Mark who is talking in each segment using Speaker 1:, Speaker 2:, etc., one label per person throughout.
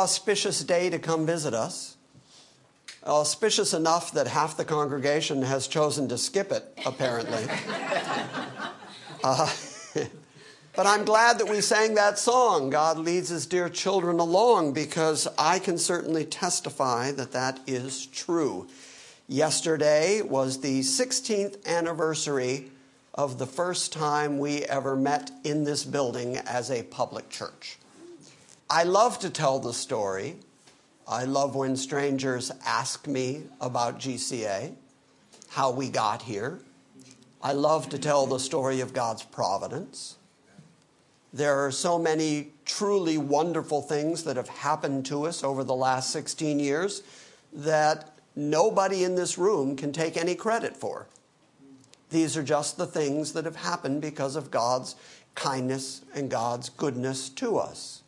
Speaker 1: auspicious day to come visit us. Auspicious enough that half the congregation has chosen to skip it, apparently. uh, but I'm glad that we sang that song, God Leads His Dear Children Along, because I can certainly testify that that is true. Yesterday was the 16th anniversary of the first time we ever met in this building as a public church. I love to tell the story. I love when strangers ask me about GCA, how we got here. I love to tell the story of God's providence. There are so many truly wonderful things that have happened to us over the last 16 years that nobody in this room can take any credit for. These are just the things that have happened because of God's kindness and God's goodness to us.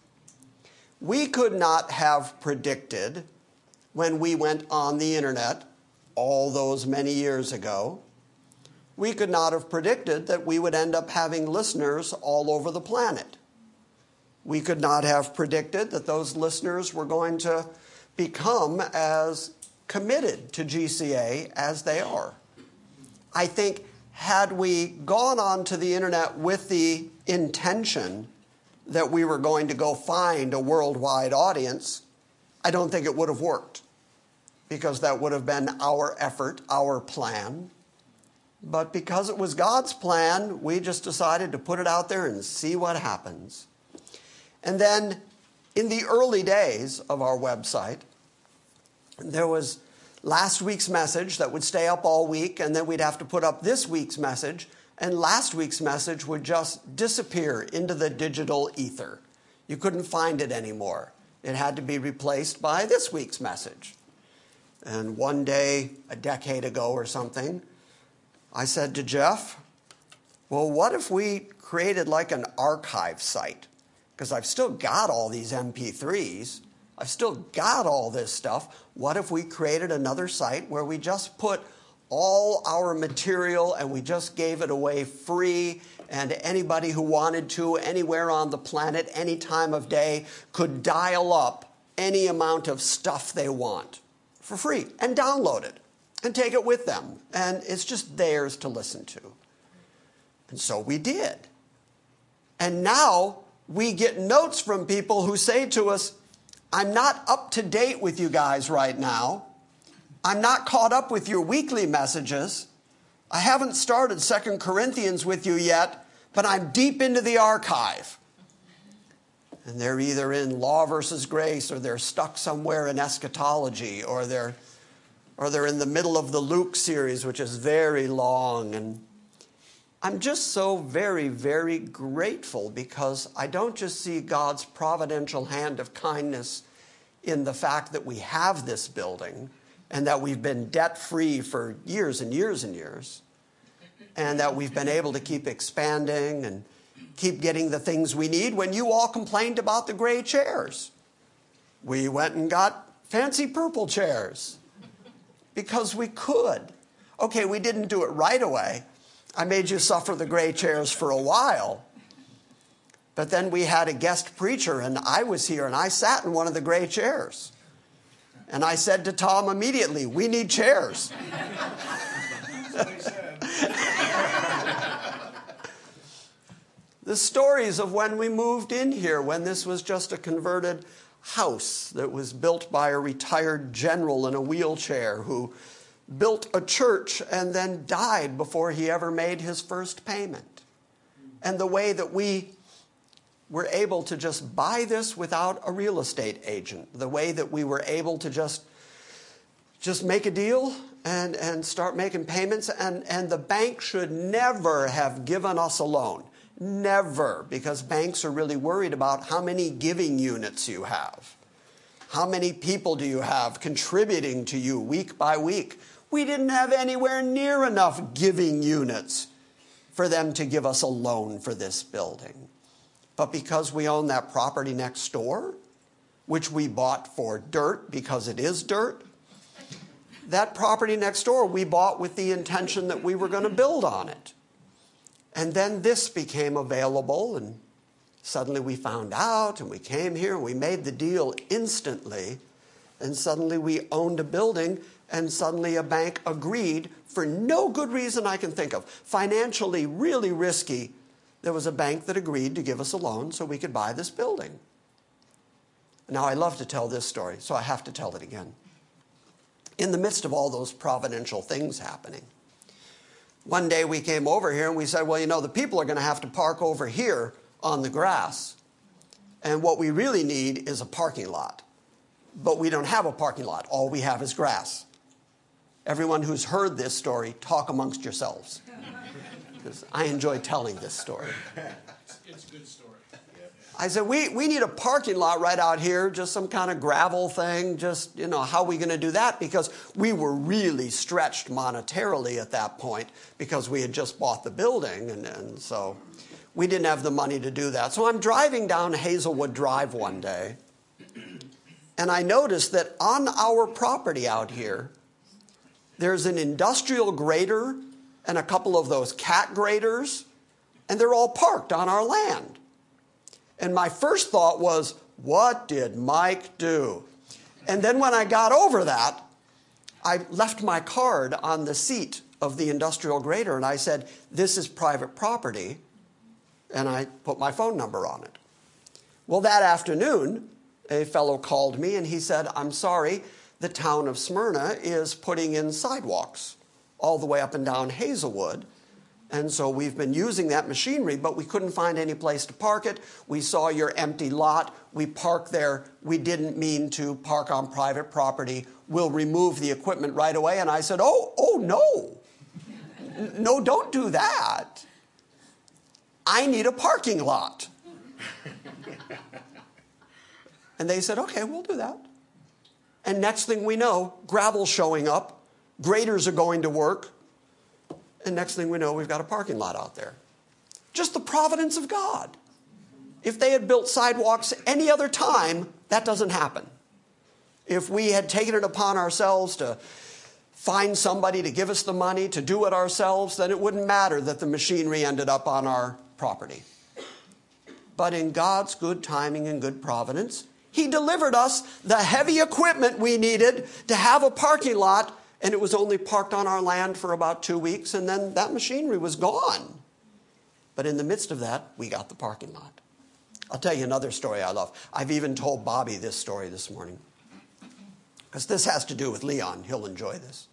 Speaker 1: We could not have predicted when we went on the internet all those many years ago. We could not have predicted that we would end up having listeners all over the planet. We could not have predicted that those listeners were going to become as committed to GCA as they are. I think had we gone onto the internet with the intention that we were going to go find a worldwide audience, I don't think it would have worked because that would have been our effort, our plan. But because it was God's plan, we just decided to put it out there and see what happens. And then in the early days of our website, there was last week's message that would stay up all week, and then we'd have to put up this week's message, and last week's message would just disappear into the digital ether. You couldn't find it anymore. It had to be replaced by this week's message. And one day, a decade ago or something, I said to Jeff, Well, what if we created like an archive site? Because I've still got all these MP3s. I've still got all this stuff. What if we created another site where we just put all our material and we just gave it away free. And anybody who wanted to anywhere on the planet any time of day could dial up any amount of stuff they want for free and download it and take it with them. And it's just theirs to listen to. And so we did. And now we get notes from people who say to us I'm not up to date with you guys right now. I'm not caught up with your weekly messages. I haven't started Second Corinthians with you yet, but I'm deep into the archive. And they're either in law versus grace or they're stuck somewhere in eschatology or they're or they're in the middle of the Luke series which is very long and I'm just so very, very grateful because I don't just see God's providential hand of kindness in the fact that we have this building and that we've been debt free for years and years and years, and that we've been able to keep expanding and keep getting the things we need when you all complained about the gray chairs. We went and got fancy purple chairs because we could. Okay, we didn't do it right away I made you suffer the gray chairs for a while. But then we had a guest preacher, and I was here, and I sat in one of the gray chairs. And I said to Tom immediately, We need chairs. the stories of when we moved in here, when this was just a converted house that was built by a retired general in a wheelchair who built a church and then died before he ever made his first payment. And the way that we were able to just buy this without a real estate agent, the way that we were able to just just make a deal and, and start making payments. And, and the bank should never have given us a loan. Never, because banks are really worried about how many giving units you have. How many people do you have contributing to you week by week? We didn't have anywhere near enough giving units for them to give us a loan for this building. But because we own that property next door, which we bought for dirt because it is dirt, that property next door we bought with the intention that we were going to build on it. And then this became available, and Suddenly we found out and we came here and we made the deal instantly. And suddenly we owned a building and suddenly a bank agreed for no good reason I can think of. Financially, really risky. There was a bank that agreed to give us a loan so we could buy this building. Now, I love to tell this story, so I have to tell it again. In the midst of all those providential things happening, one day we came over here and we said, well, you know, the people are going to have to park over here on the grass. And what we really need is a parking lot. But we don't have a parking lot. All we have is grass. Everyone who's heard this story, talk amongst yourselves. Because I enjoy telling this story.
Speaker 2: It's a good story.
Speaker 1: I said, we, we need a parking lot right out here, just some kind of gravel thing. Just, you know, how are we going to do that? Because we were really stretched monetarily at that point because we had just bought the building. And, and so we didn't have the money to do that. So I'm driving down Hazelwood Drive one day, and I noticed that on our property out here, there's an industrial grader and a couple of those cat graders, and they're all parked on our land. And my first thought was, what did Mike do? And then when I got over that, I left my card on the seat of the industrial grader and I said, This is private property. And I put my phone number on it. Well, that afternoon, a fellow called me and he said, I'm sorry, the town of Smyrna is putting in sidewalks all the way up and down Hazelwood. And so we've been using that machinery, but we couldn't find any place to park it. We saw your empty lot. We parked there. We didn't mean to park on private property. We'll remove the equipment right away. And I said, Oh, oh, no. no, don't do that. I need a parking lot. and they said, Okay, we'll do that. And next thing we know, gravel showing up, graders are going to work, and next thing we know, we've got a parking lot out there. Just the providence of God. If they had built sidewalks any other time, that doesn't happen. If we had taken it upon ourselves to find somebody to give us the money to do it ourselves, then it wouldn't matter that the machinery ended up on our property. But in God's good timing and good providence, He delivered us the heavy equipment we needed to have a parking lot and it was only parked on our land for about two weeks, and then that machinery was gone. But in the midst of that, we got the parking lot. I'll tell you another story I love. I've even told Bobby this story this morning. Because this has to do with Leon. He'll enjoy this.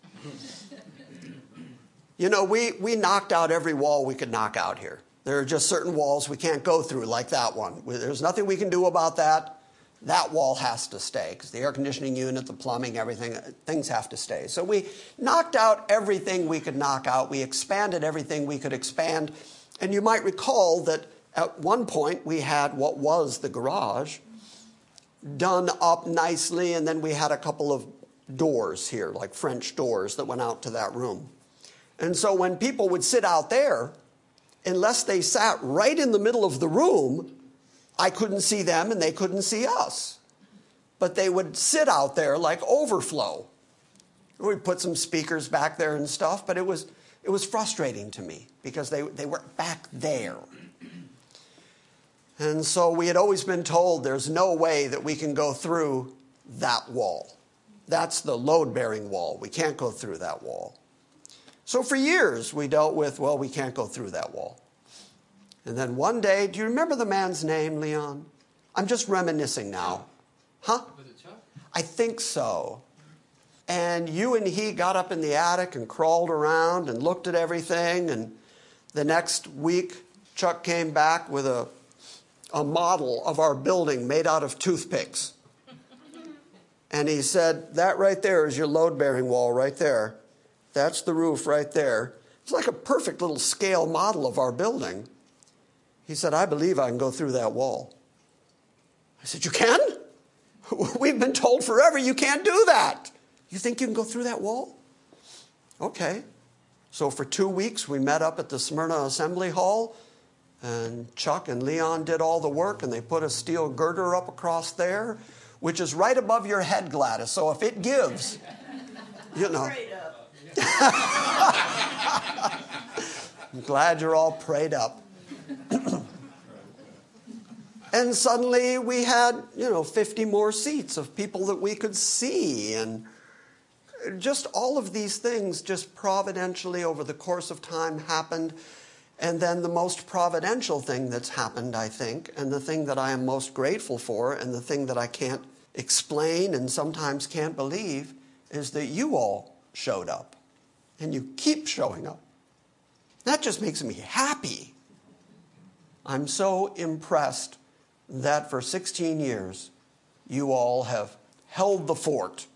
Speaker 1: You know, we, we knocked out every wall we could knock out here. There are just certain walls we can't go through, like that one. There's nothing we can do about that that wall has to stay because the air conditioning unit, the plumbing, everything, uh, things have to stay. So we knocked out everything we could knock out. We expanded everything we could expand. And you might recall that at one point we had what was the garage done up nicely, and then we had a couple of doors here, like French doors, that went out to that room. And so when people would sit out there, unless they sat right in the middle of the room, I couldn't see them and they couldn't see us. But they would sit out there like overflow. We put some speakers back there and stuff, but it was, it was frustrating to me because they, they were back there. And so we had always been told there's no way that we can go through that wall. That's the load bearing wall. We can't go through that wall. So for years we dealt with, well, we can't go through that wall. And then one day, do you remember the man's name, Leon? I'm just reminiscing now. Huh?
Speaker 2: Was it Chuck?
Speaker 1: I think so. And you and he got up in the attic and crawled around and looked at everything. And the next week, Chuck came back with a, a model of our building made out of toothpicks. And he said, That right there is your load bearing wall right there. That's the roof right there. It's like a perfect little scale model of our building. He said, I believe I can go through that wall. I said, You can? We've been told forever you can't do that. You think you can go through that wall? Okay. So for two weeks, we met up at the Smyrna Assembly Hall, and Chuck and Leon did all the work, and they put a steel girder up across there, which is right above your head, Gladys. So if it gives, you know. I'm glad you're all prayed up. And suddenly we had, you know, 50 more seats of people that we could see. And just all of these things just providentially over the course of time happened. And then the most providential thing that's happened, I think, and the thing that I am most grateful for, and the thing that I can't explain and sometimes can't believe, is that you all showed up. And you keep showing up. That just makes me happy. I'm so impressed that for 16 years, you all have held the fort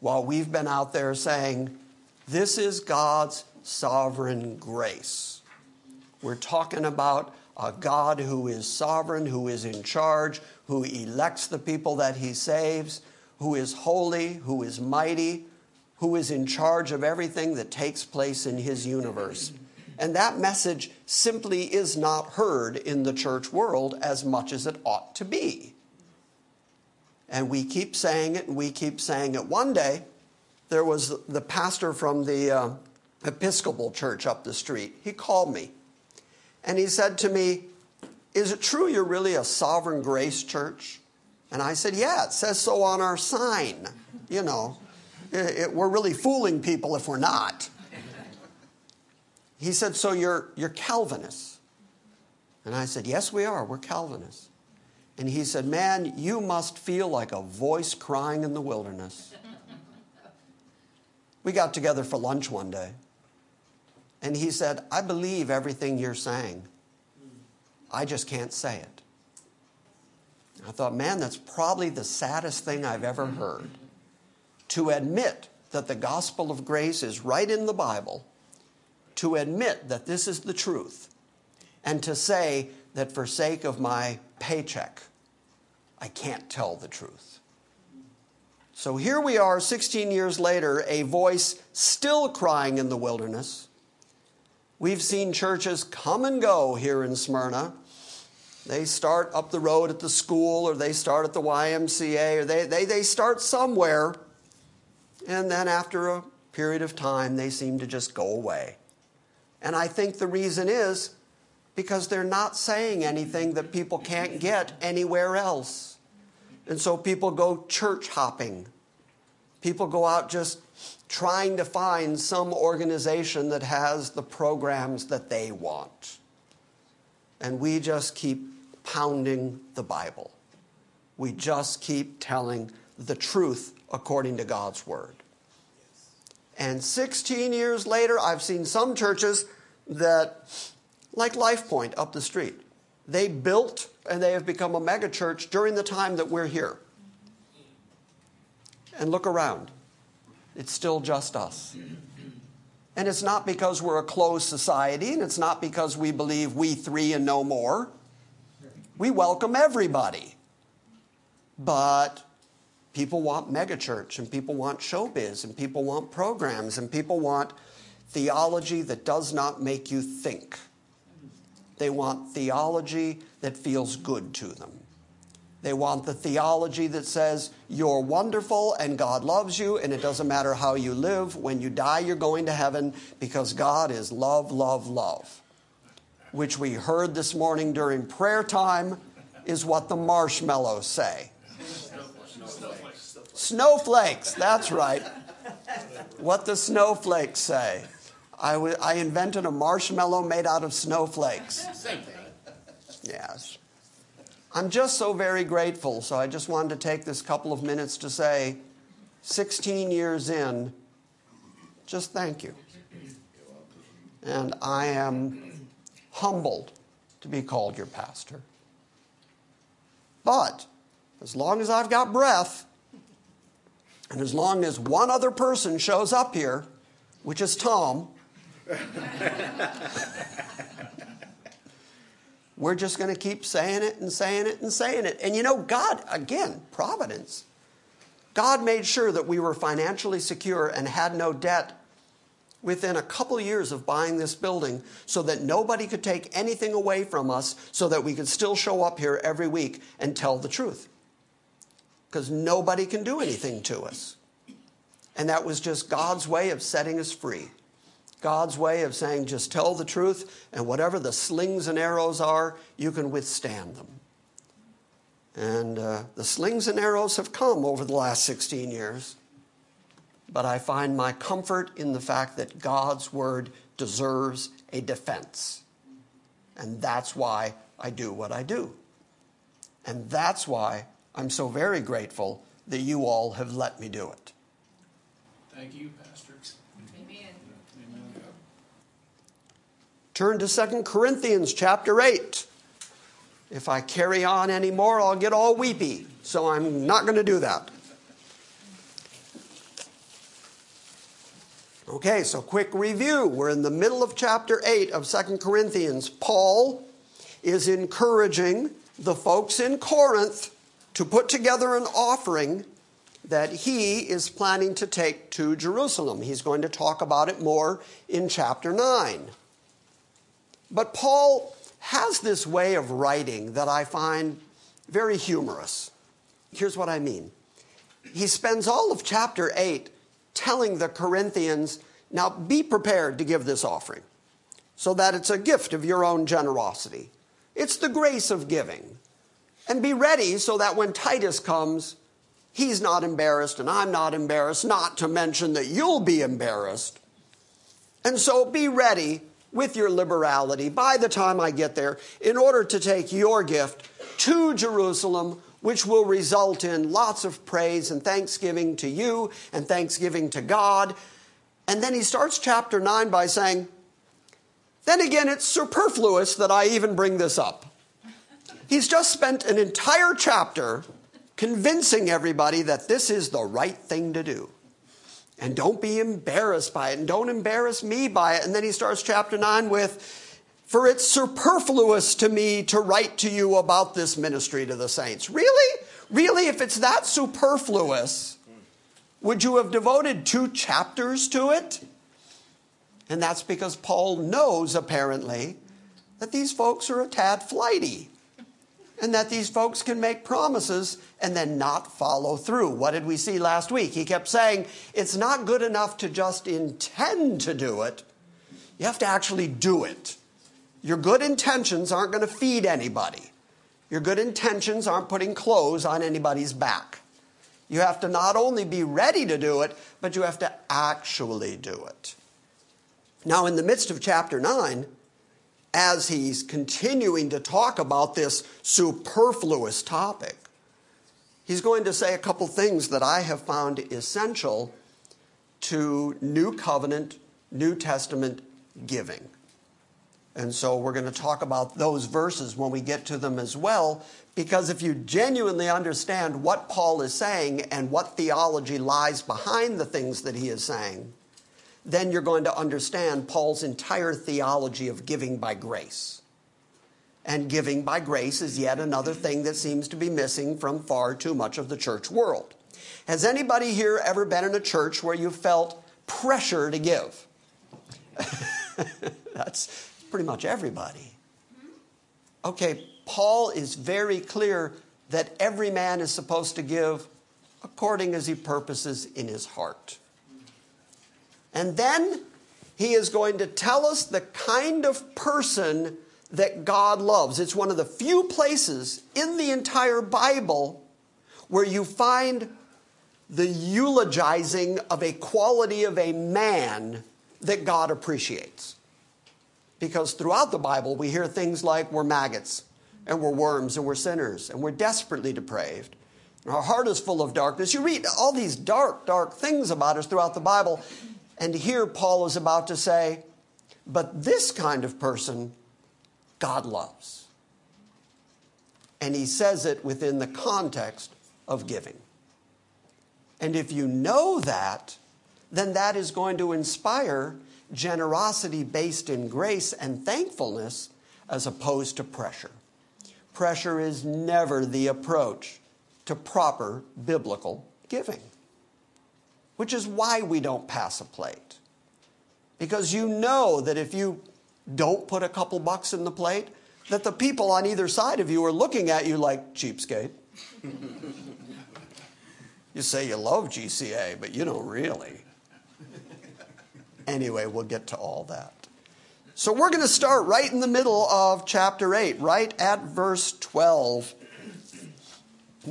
Speaker 1: while we've been out there saying, This is God's sovereign grace. We're talking about a God who is sovereign, who is in charge, who elects the people that he saves, who is holy, who is mighty, who is in charge of everything that takes place in his universe. And that message simply is not heard in the church world as much as it ought to be. And we keep saying it and we keep saying it. One day, there was the pastor from the uh, Episcopal church up the street. He called me and he said to me, Is it true you're really a sovereign grace church? And I said, Yeah, it says so on our sign. You know, it, it, we're really fooling people if we're not. He said, So you're, you're Calvinists? And I said, Yes, we are. We're Calvinists. And he said, Man, you must feel like a voice crying in the wilderness. We got together for lunch one day. And he said, I believe everything you're saying. I just can't say it. I thought, man, that's probably the saddest thing I've ever heard. To admit that the gospel of grace is right in the Bible, to admit that this is the truth, and to say that for sake of my paycheck, I can't tell the truth. So here we are, 16 years later, a voice still crying in the wilderness. We've seen churches come and go here in Smyrna. They start up the road at the school, or they start at the YMCA, or they, they, they start somewhere, and then after a period of time, they seem to just go away. And I think the reason is because they're not saying anything that people can't get anywhere else. And so people go church hopping. People go out just trying to find some organization that has the programs that they want. And we just keep pounding the Bible. We just keep telling the truth according to God's Word. And 16 years later, I've seen some churches that, like LifePoint up the street, they built and they have become a megachurch during the time that we're here. And look around, it's still just us. And it's not because we're a closed society, and it's not because we believe we three and no more. We welcome everybody. But people want megachurch, and people want showbiz, and people want programs, and people want theology that does not make you think. They want theology that feels good to them. They want the theology that says you're wonderful and God loves you and it doesn't matter how you live. When you die, you're going to heaven because God is love, love, love. Which we heard this morning during prayer time is what the marshmallows say. Snowflakes, that's right. What the snowflakes say. I, w- I invented a marshmallow made out of snowflakes. Same thing. Yes. I'm just so very grateful. So I just wanted to take this couple of minutes to say, 16 years in, just thank you. And I am humbled to be called your pastor. But as long as I've got breath, and as long as one other person shows up here, which is Tom, we're just going to keep saying it and saying it and saying it. And you know, God, again, providence. God made sure that we were financially secure and had no debt within a couple years of buying this building so that nobody could take anything away from us so that we could still show up here every week and tell the truth. Because nobody can do anything to us. And that was just God's way of setting us free. God's way of saying, just tell the truth, and whatever the slings and arrows are, you can withstand them. And uh, the slings and arrows have come over the last 16 years. But I find my comfort in the fact that God's word deserves a defense. And that's why I do what I do. And that's why I'm so very grateful that you all have let me do it.
Speaker 2: Thank you, Pastor.
Speaker 3: Amen.
Speaker 2: Amen.
Speaker 1: Turn to 2 Corinthians chapter 8. If I carry on anymore, I'll get all weepy. So I'm not going to do that. Okay, so quick review. We're in the middle of chapter 8 of 2 Corinthians. Paul is encouraging the folks in Corinth to put together an offering that he is planning to take to Jerusalem. He's going to talk about it more in chapter 9. But Paul has this way of writing that I find very humorous. Here's what I mean he spends all of chapter 8 telling the Corinthians, now be prepared to give this offering so that it's a gift of your own generosity. It's the grace of giving. And be ready so that when Titus comes, he's not embarrassed and I'm not embarrassed, not to mention that you'll be embarrassed. And so be ready with your liberality by the time I get there in order to take your gift to Jerusalem, which will result in lots of praise and thanksgiving to you and thanksgiving to God. And then he starts chapter 9 by saying, Then again, it's superfluous that I even bring this up. He's just spent an entire chapter convincing everybody that this is the right thing to do. And don't be embarrassed by it, and don't embarrass me by it. And then he starts chapter 9 with, For it's superfluous to me to write to you about this ministry to the saints. Really? Really? If it's that superfluous, would you have devoted two chapters to it? And that's because Paul knows, apparently, that these folks are a tad flighty and that these folks can make promises and then not follow through. What did we see last week? He kept saying it's not good enough to just intend to do it, you have to actually do it. Your good intentions aren't going to feed anybody. Your good intentions aren't putting clothes on anybody's back. You have to not only be ready to do it, but you have to actually do it. Now, in the midst of chapter 9, as he's continuing to talk about this superfluous topic, he's going to say a couple things that I have found essential to New Covenant, New Testament giving. And so we're going to talk about those verses when we get to them as well, because if you genuinely understand what Paul is saying and what theology lies behind the things that he is saying, then you're going to understand Paul's entire theology of giving by grace. And giving by grace is yet another thing that seems to be missing from far too much of the church world. Has anybody here ever been in a church where you felt pressure to give? That's pretty much everybody. Okay, Paul is very clear that every man is supposed to give according as he purposes in his heart. And then he is going to tell us the kind of person that God loves. It's one of the few places in the entire Bible where you find the eulogizing of a quality of a man that God appreciates. Because throughout the Bible, we hear things like we're maggots, and we're worms, and we're sinners, and we're desperately depraved. Our heart is full of darkness. You read all these dark, dark things about us throughout the Bible. And here Paul is about to say, but this kind of person, God loves. And he says it within the context of giving. And if you know that, then that is going to inspire generosity based in grace and thankfulness as opposed to pressure. Pressure is never the approach to proper biblical giving, which is why we don't pass a plate. Because you know that if you don't put a couple bucks in the plate, that the people on either side of you are looking at you like cheapskate. you say you love GCA, but you don't really. Anyway, we'll get to all that. So we're going to start right in the middle of chapter 8, right at verse 12.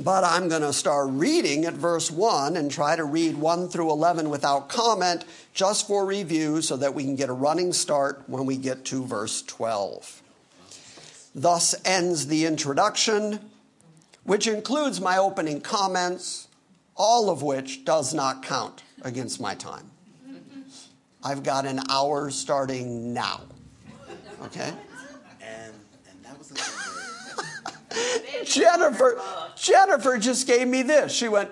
Speaker 1: But I'm going to start reading at verse 1 and try to read 1 through 11 without comment just for review so that we can get a running start when we get to verse 12. Thus ends the introduction, which includes my opening comments, all of which does not count against my time. I've got an hour starting now. Okay?
Speaker 3: And and that was a
Speaker 1: Jennifer Jennifer just gave me this. She went,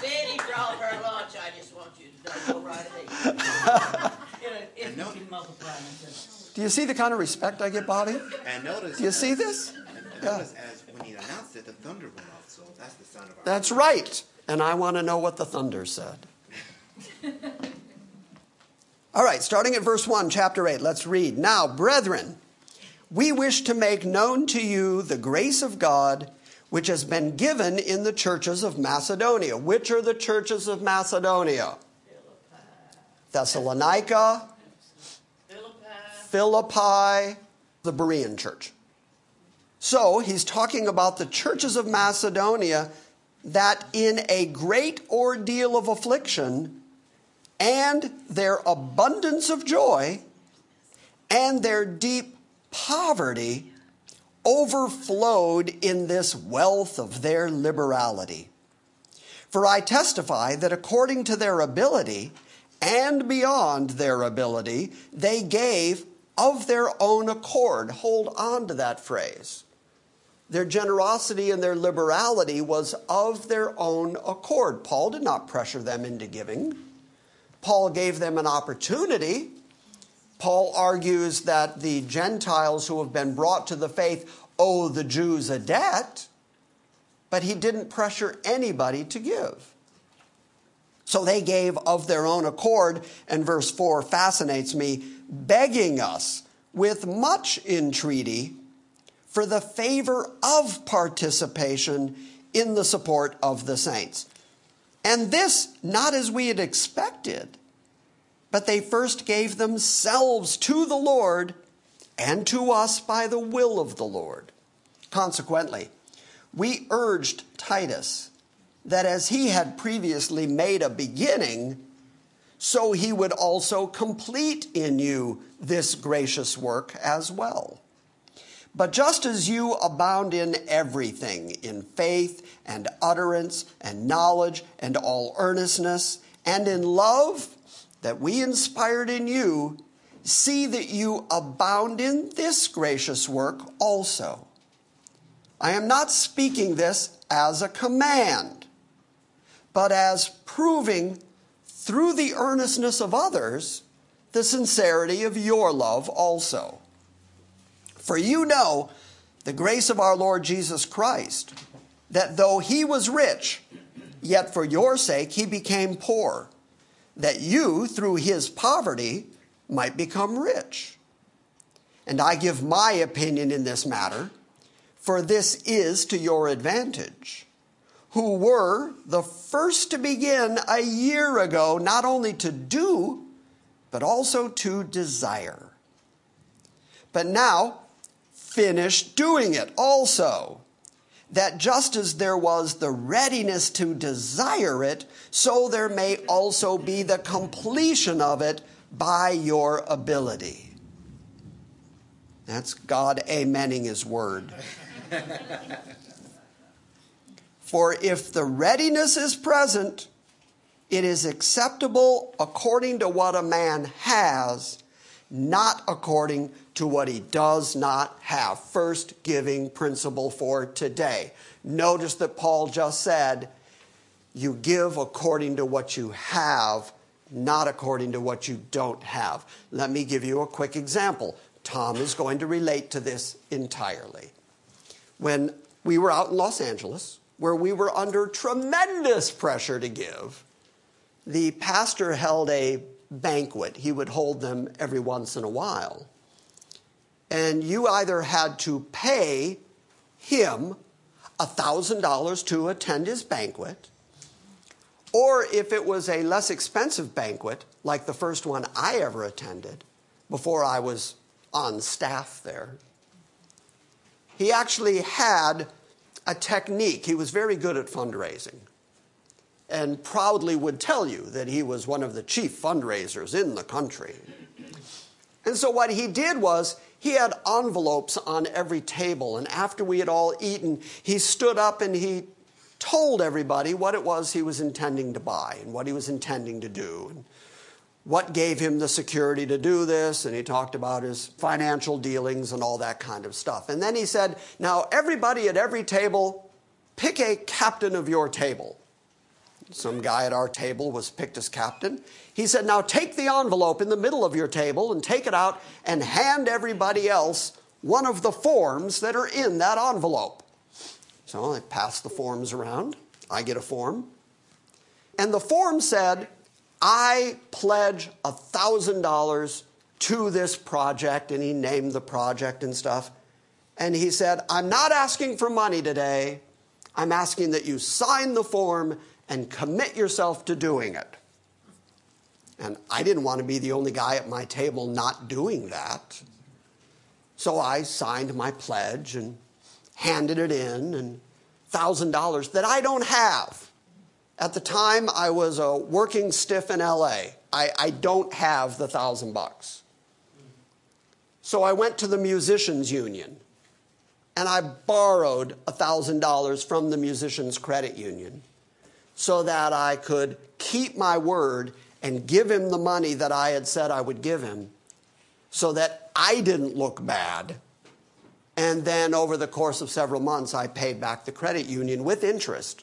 Speaker 4: Betty brought her lunch. I just want you to know, right ahead.
Speaker 3: And
Speaker 4: you
Speaker 3: no-
Speaker 4: can multiply and
Speaker 1: "Do you see the kind of respect I get, Bobby?
Speaker 3: and notice
Speaker 1: Do you see this?"
Speaker 3: and
Speaker 1: Yeah.
Speaker 3: notice as when he announced it, the thunder went off. So that's the sound of our
Speaker 1: That's right. And I want to know what the thunder said. All right, starting at verse 1, chapter 8, let's read. Now, brethren, we wish to make known to you the grace of God which has been given in the churches of Macedonia. Which are the churches of Macedonia? Thessalonica,
Speaker 4: Philippi,
Speaker 1: Philippi, the Berean church. So he's talking about the churches of Macedonia that in a great ordeal of affliction and their abundance of joy and their deep poverty overflowed in this wealth of their liberality. For I testify that according to their ability and beyond their ability, they gave of their own accord. Hold on to that phrase. Their generosity and their liberality was of their own accord. Paul did not pressure them into giving. Paul gave them an opportunity. Paul argues that the Gentiles who have been brought to the faith owe the Jews a debt, but he didn't pressure anybody to give. So they gave of their own accord, and verse 4 fascinates me, begging us with much entreaty for the favor of participation in the support of the saints. And this not as we had expected, but they first gave themselves to the Lord and to us by the will of the Lord. Consequently, we urged Titus that as he had previously made a beginning, so he would also complete in you this gracious work as well. But just as you abound in everything, in faith and utterance and knowledge and all earnestness, and in love that we inspired in you, see that you abound in this gracious work also. I am not speaking this as a command, but as proving through the earnestness of others the sincerity of your love also. For you know the grace of our Lord Jesus Christ, that though he was rich, yet for your sake he became poor, that you, through his poverty, might become rich. And I give my opinion in this matter, for this is to your advantage, who were the first to begin a year ago, not only to do, but also to desire. But now, finish doing it also. That just as there was the readiness to desire it, so there may also be the completion of it by your ability. That's God amening his word. For if the readiness is present, it is acceptable according to what a man has, not according to what he does not have. First giving principle for today. Notice that Paul just said, you give according to what you have, not according to what you don't have. Let me give you a quick example. Tom is going to relate to this entirely. When we were out in Los Angeles, where we were under tremendous pressure to give, the pastor held a banquet. He would hold them every once in a while. And you either had to pay him $1,000 to attend his banquet, or if it was a less expensive banquet, like the first one I ever attended before I was on staff there, he actually had a technique. He was very good at fundraising and proudly would tell you that he was one of the chief fundraisers in the country. And so, what he did was he had envelopes on every table, and after we had all eaten, he stood up and he told everybody what it was he was intending to buy and what he was intending to do. And what gave him the security to do this, and he talked about his financial dealings and all that kind of stuff. And then he said, Now, everybody at every table, pick a captain of your table. Some guy at our table was picked as captain. He said, Now take the envelope in the middle of your table and take it out and hand everybody else one of the forms that are in that envelope. So I pass the forms around. I get a form. And the form said, I pledge $1,000 to this project. And he named the project and stuff. And he said, I'm not asking for money today. I'm asking that you sign the form and commit yourself to doing it. And I didn't want to be the only guy at my table not doing that. So I signed my pledge and handed it in, and $1,000 that I don't have. At the time, I was a working stiff in LA. I, I don't have the thousand bucks. So I went to the musicians union and I borrowed $1,000 from the musicians credit union so that I could keep my word and give him the money that I had said I would give him so that I didn't look bad. And then over the course of several months, I paid back the credit union with interest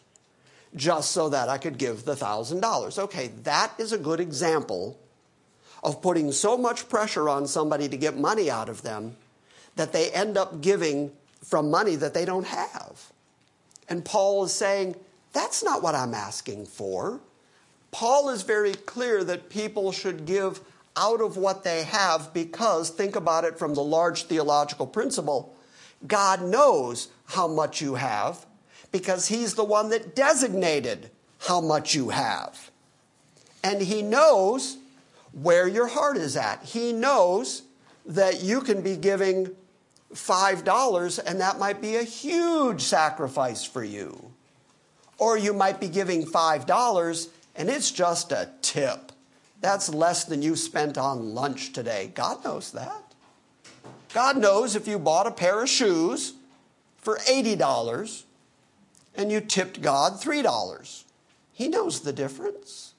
Speaker 1: just so that I could give the $1,000. Okay, that is a good example of putting so much pressure on somebody to get money out of them that they end up giving from money that they don't have. And Paul is saying, that's not what I'm asking for. Paul is very clear that people should give out of what they have because, think about it from the large theological principle, God knows how much you have because He's the one that designated how much you have. And He knows where your heart is at. He knows that you can be giving $5 and that might be a huge sacrifice for you. Or you might be giving $5 and it's just a tip. That's less than you spent on lunch today. God knows that. God knows if you bought a pair of shoes for $80 and you tipped God $3. He knows the difference.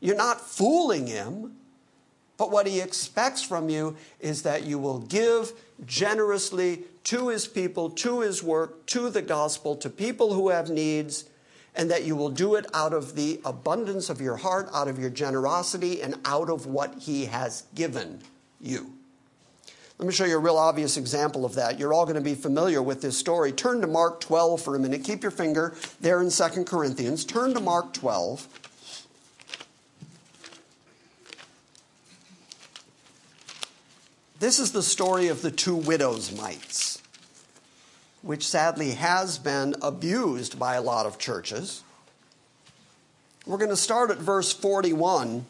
Speaker 1: You're not fooling him. But what he expects from you is that you will give generously to his people, to his work, to the gospel, to people who have needs, and that you will do it out of the abundance of your heart, out of your generosity, and out of what he has given you. Let me show you a real obvious example of that. You're all going to be familiar with this story. Turn to Mark 12 for a minute. Keep your finger there in 2 Corinthians. Turn to Mark 12. This is the story of the two widows' mites, which sadly has been abused by a lot of churches. We're going to start at verse 41.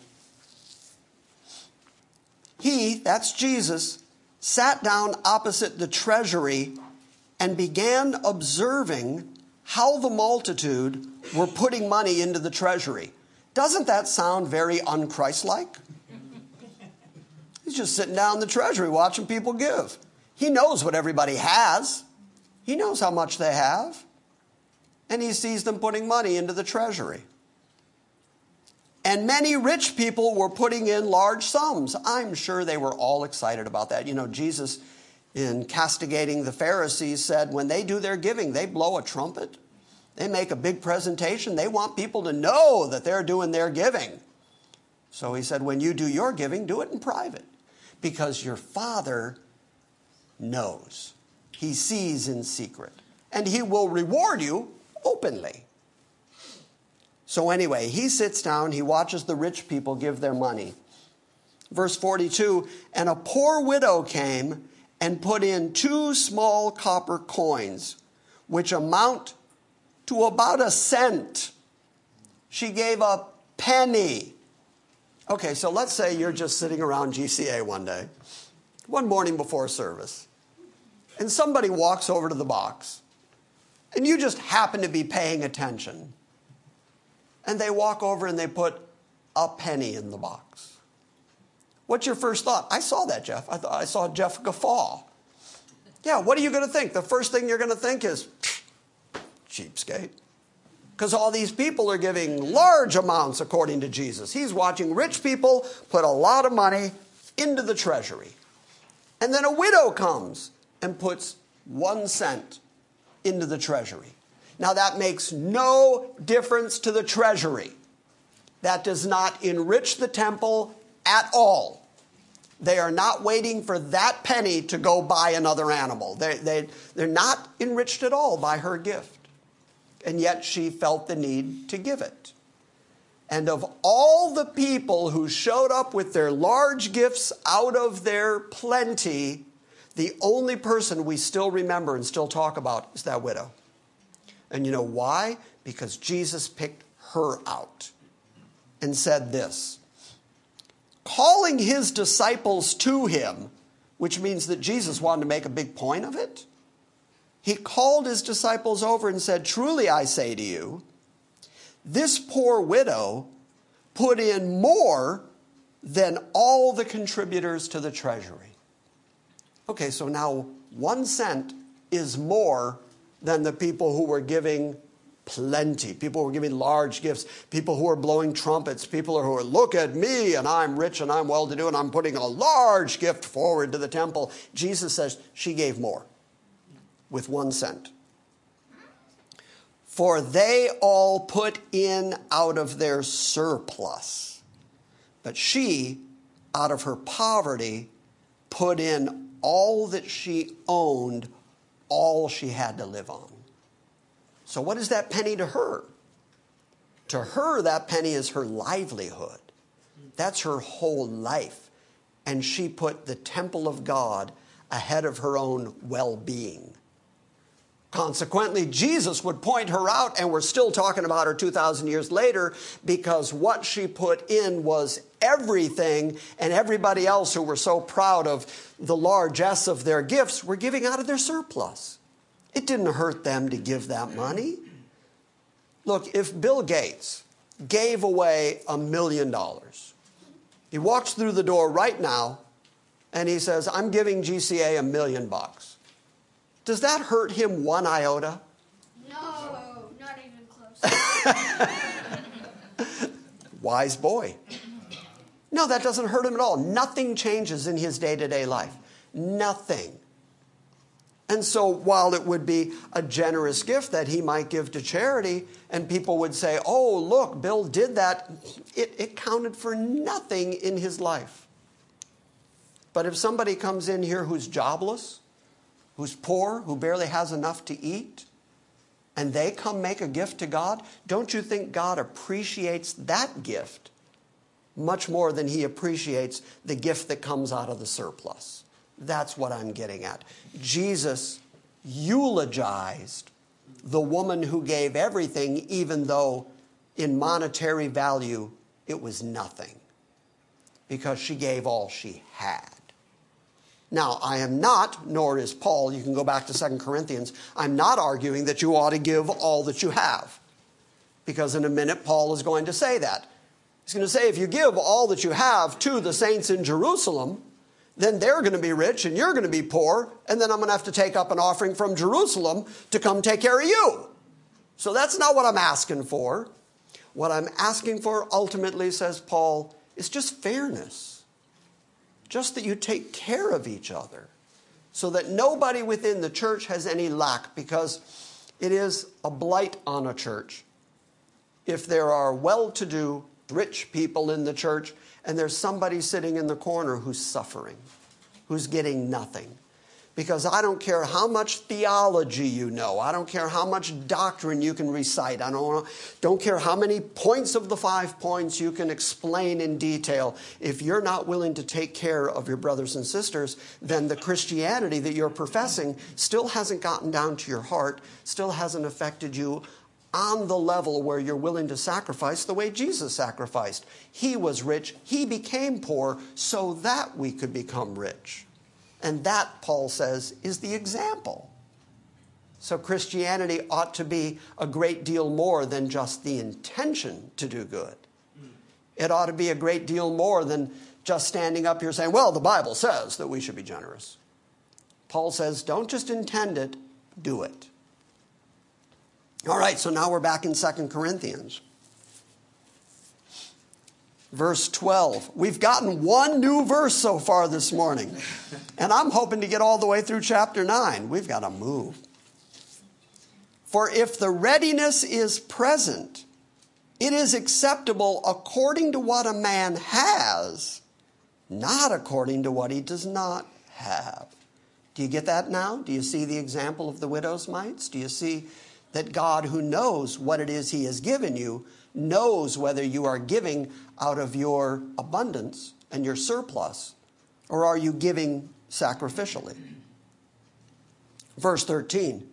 Speaker 1: He, that's Jesus, sat down opposite the treasury and began observing how the multitude were putting money into the treasury. Doesn't that sound very unchristlike? He's just sitting down in the treasury watching people give. He knows what everybody has, he knows how much they have, and he sees them putting money into the treasury. And many rich people were putting in large sums. I'm sure they were all excited about that. You know, Jesus, in castigating the Pharisees, said when they do their giving, they blow a trumpet, they make a big presentation, they want people to know that they're doing their giving. So he said, when you do your giving, do it in private because your Father knows. He sees in secret, and He will reward you openly. So, anyway, he sits down, he watches the rich people give their money. Verse 42 And a poor widow came and put in two small copper coins, which amount to about a cent. She gave a penny. Okay, so let's say you're just sitting around GCA one day, one morning before service. And somebody walks over to the box, and you just happen to be paying attention, and they walk over and they put a penny in the box. What's your first thought? I saw that, Jeff. I thought I saw Jeff guffaw. Yeah, what are you going to think? The first thing you're going to think is cheapskate. Because all these people are giving large amounts according to Jesus. He's watching rich people put a lot of money into the treasury. And then a widow comes and puts one cent into the treasury. Now, that makes no difference to the treasury. That does not enrich the temple at all. They are not waiting for that penny to go buy another animal. They, they, they're not enriched at all by her gift. And yet she felt the need to give it. And of all the people who showed up with their large gifts out of their plenty, the only person we still remember and still talk about is that widow. And you know why? Because Jesus picked her out and said this calling his disciples to him, which means that Jesus wanted to make a big point of it. He called his disciples over and said, Truly I say to you, this poor widow put in more than all the contributors to the treasury. Okay, so now one cent is more than the people who were giving plenty. People who were giving large gifts. People who were blowing trumpets. People who were, look at me and I'm rich and I'm well to do and I'm putting a large gift forward to the temple. Jesus says she gave more with one cent. For they all put in out of their surplus. But she, out of her poverty, put in all that she owned, all she had to live on. So, what is that penny to her? To her, that penny is her livelihood. That's her whole life. And she put the temple of God ahead of her own well being. Consequently, Jesus would point her out, and we're still talking about her 2,000 years later because what she put in was everything, and everybody else who were so proud of the largesse of their gifts were giving out of their surplus. It didn't hurt them to give that money. Look, if Bill Gates gave away a million dollars, he walks through the door right now and he says, I'm giving GCA a million bucks. Does that hurt him one iota?
Speaker 5: No, not even close.
Speaker 1: Wise boy. No, that doesn't hurt him at all. Nothing changes in his day to day life. Nothing. And so, while it would be a generous gift that he might give to charity, and people would say, Oh, look, Bill did that, it, it counted for nothing in his life. But if somebody comes in here who's jobless, who's poor, who barely has enough to eat, and they come make a gift to God, don't you think God appreciates that gift much more than he appreciates the gift that comes out of the surplus? That's what I'm getting at. Jesus eulogized the woman who gave everything, even though in monetary value it was nothing, because she gave all she had. Now, I am not, nor is Paul, you can go back to 2 Corinthians, I'm not arguing that you ought to give all that you have. Because in a minute, Paul is going to say that. He's going to say, if you give all that you have to the saints in Jerusalem, then they're going to be rich and you're going to be poor, and then I'm going to have to take up an offering from Jerusalem to come take care of you. So that's not what I'm asking for. What I'm asking for ultimately, says Paul, is just fairness just that you take care of each other so that nobody within the church has any lack because it is a blight on a church. If there are well to do, rich people in the church and there's somebody sitting in the corner who's suffering, who's getting nothing, because I don't care how much theology you know. I don't care how much doctrine you can recite. I don't, don't care how many points of the five points you can explain in detail. If you're not willing to take care of your brothers and sisters, then the Christianity that you're professing still hasn't gotten down to your heart, still hasn't affected you on the level where you're willing to sacrifice the way Jesus sacrificed. He was rich, he became poor so that we could become rich. And that, Paul says, is the example. So Christianity ought to be a great deal more than just the intention to do good. It ought to be a great deal more than just standing up here saying, well, the Bible says that we should be generous. Paul says, don't just intend it, do it. All right, so now we're back in 2 Corinthians. Verse 12. We've gotten one new verse so far this morning, and I'm hoping to get all the way through chapter 9. We've got to move. For if the readiness is present, it is acceptable according to what a man has, not according to what he does not have. Do you get that now? Do you see the example of the widow's mites? Do you see that God, who knows what it is He has given you, knows whether you are giving out of your abundance and your surplus, or are you giving sacrificially? Verse 13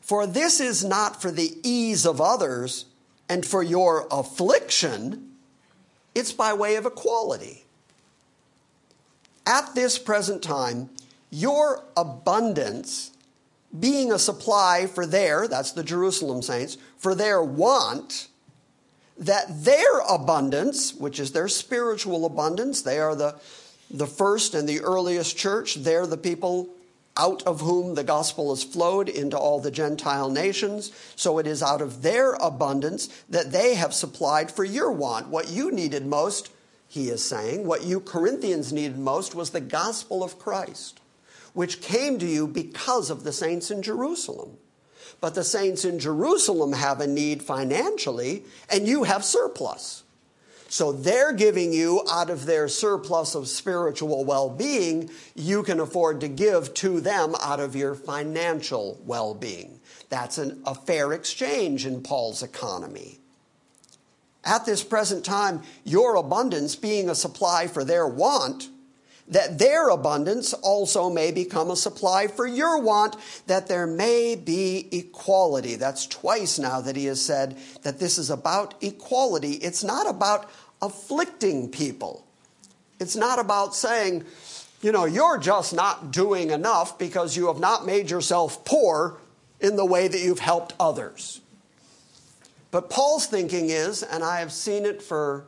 Speaker 1: For this is not for the ease of others and for your affliction, it's by way of equality. At this present time, your abundance being a supply for their, that's the Jerusalem saints, for their want, that their abundance, which is their spiritual abundance, they are the, the first and the earliest church, they're the people out of whom the gospel has flowed into all the Gentile nations. So it is out of their abundance that they have supplied for your want. What you needed most, he is saying, what you Corinthians needed most was the gospel of Christ which came to you because of the saints in Jerusalem. But the saints in Jerusalem have a need financially, and you have surplus. So they're giving you out of their surplus of spiritual well being, you can afford to give to them out of your financial well being. That's an, a fair exchange in Paul's economy. At this present time, your abundance being a supply for their want, that their abundance also may become a supply for your want, that there may be equality. That's twice now that he has said that this is about equality. It's not about afflicting people. It's not about saying, you know, you're just not doing enough because you have not made yourself poor in the way that you've helped others. But Paul's thinking is, and I have seen it for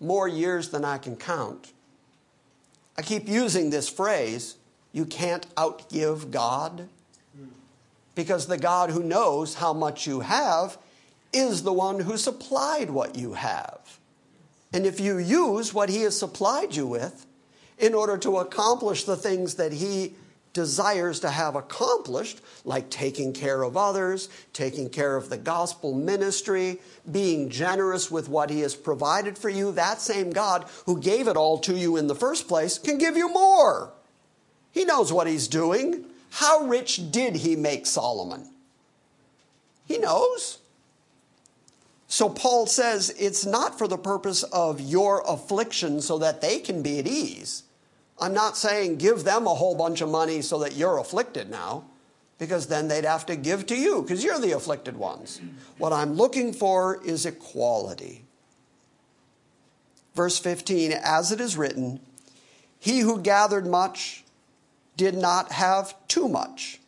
Speaker 1: more years than I can count, I keep using this phrase you can't outgive God. Because the God who knows how much you have is the one who supplied what you have. And if you use what He has supplied you with in order to accomplish the things that He desires to have accomplished, like taking care of others, taking care of the gospel ministry, being generous with what He has provided for you, that same God who gave it all to you in the first place can give you more. He knows what He's doing. How rich did He make Solomon? He knows. So Paul says it's not for the purpose of your affliction so that they can be at ease. I'm not saying give them a whole bunch of money so that you're afflicted now, because then they'd have to give to you, because you're the afflicted ones. What I'm looking for is equality. Verse 15 As it is written, He who gathered much did not have too much,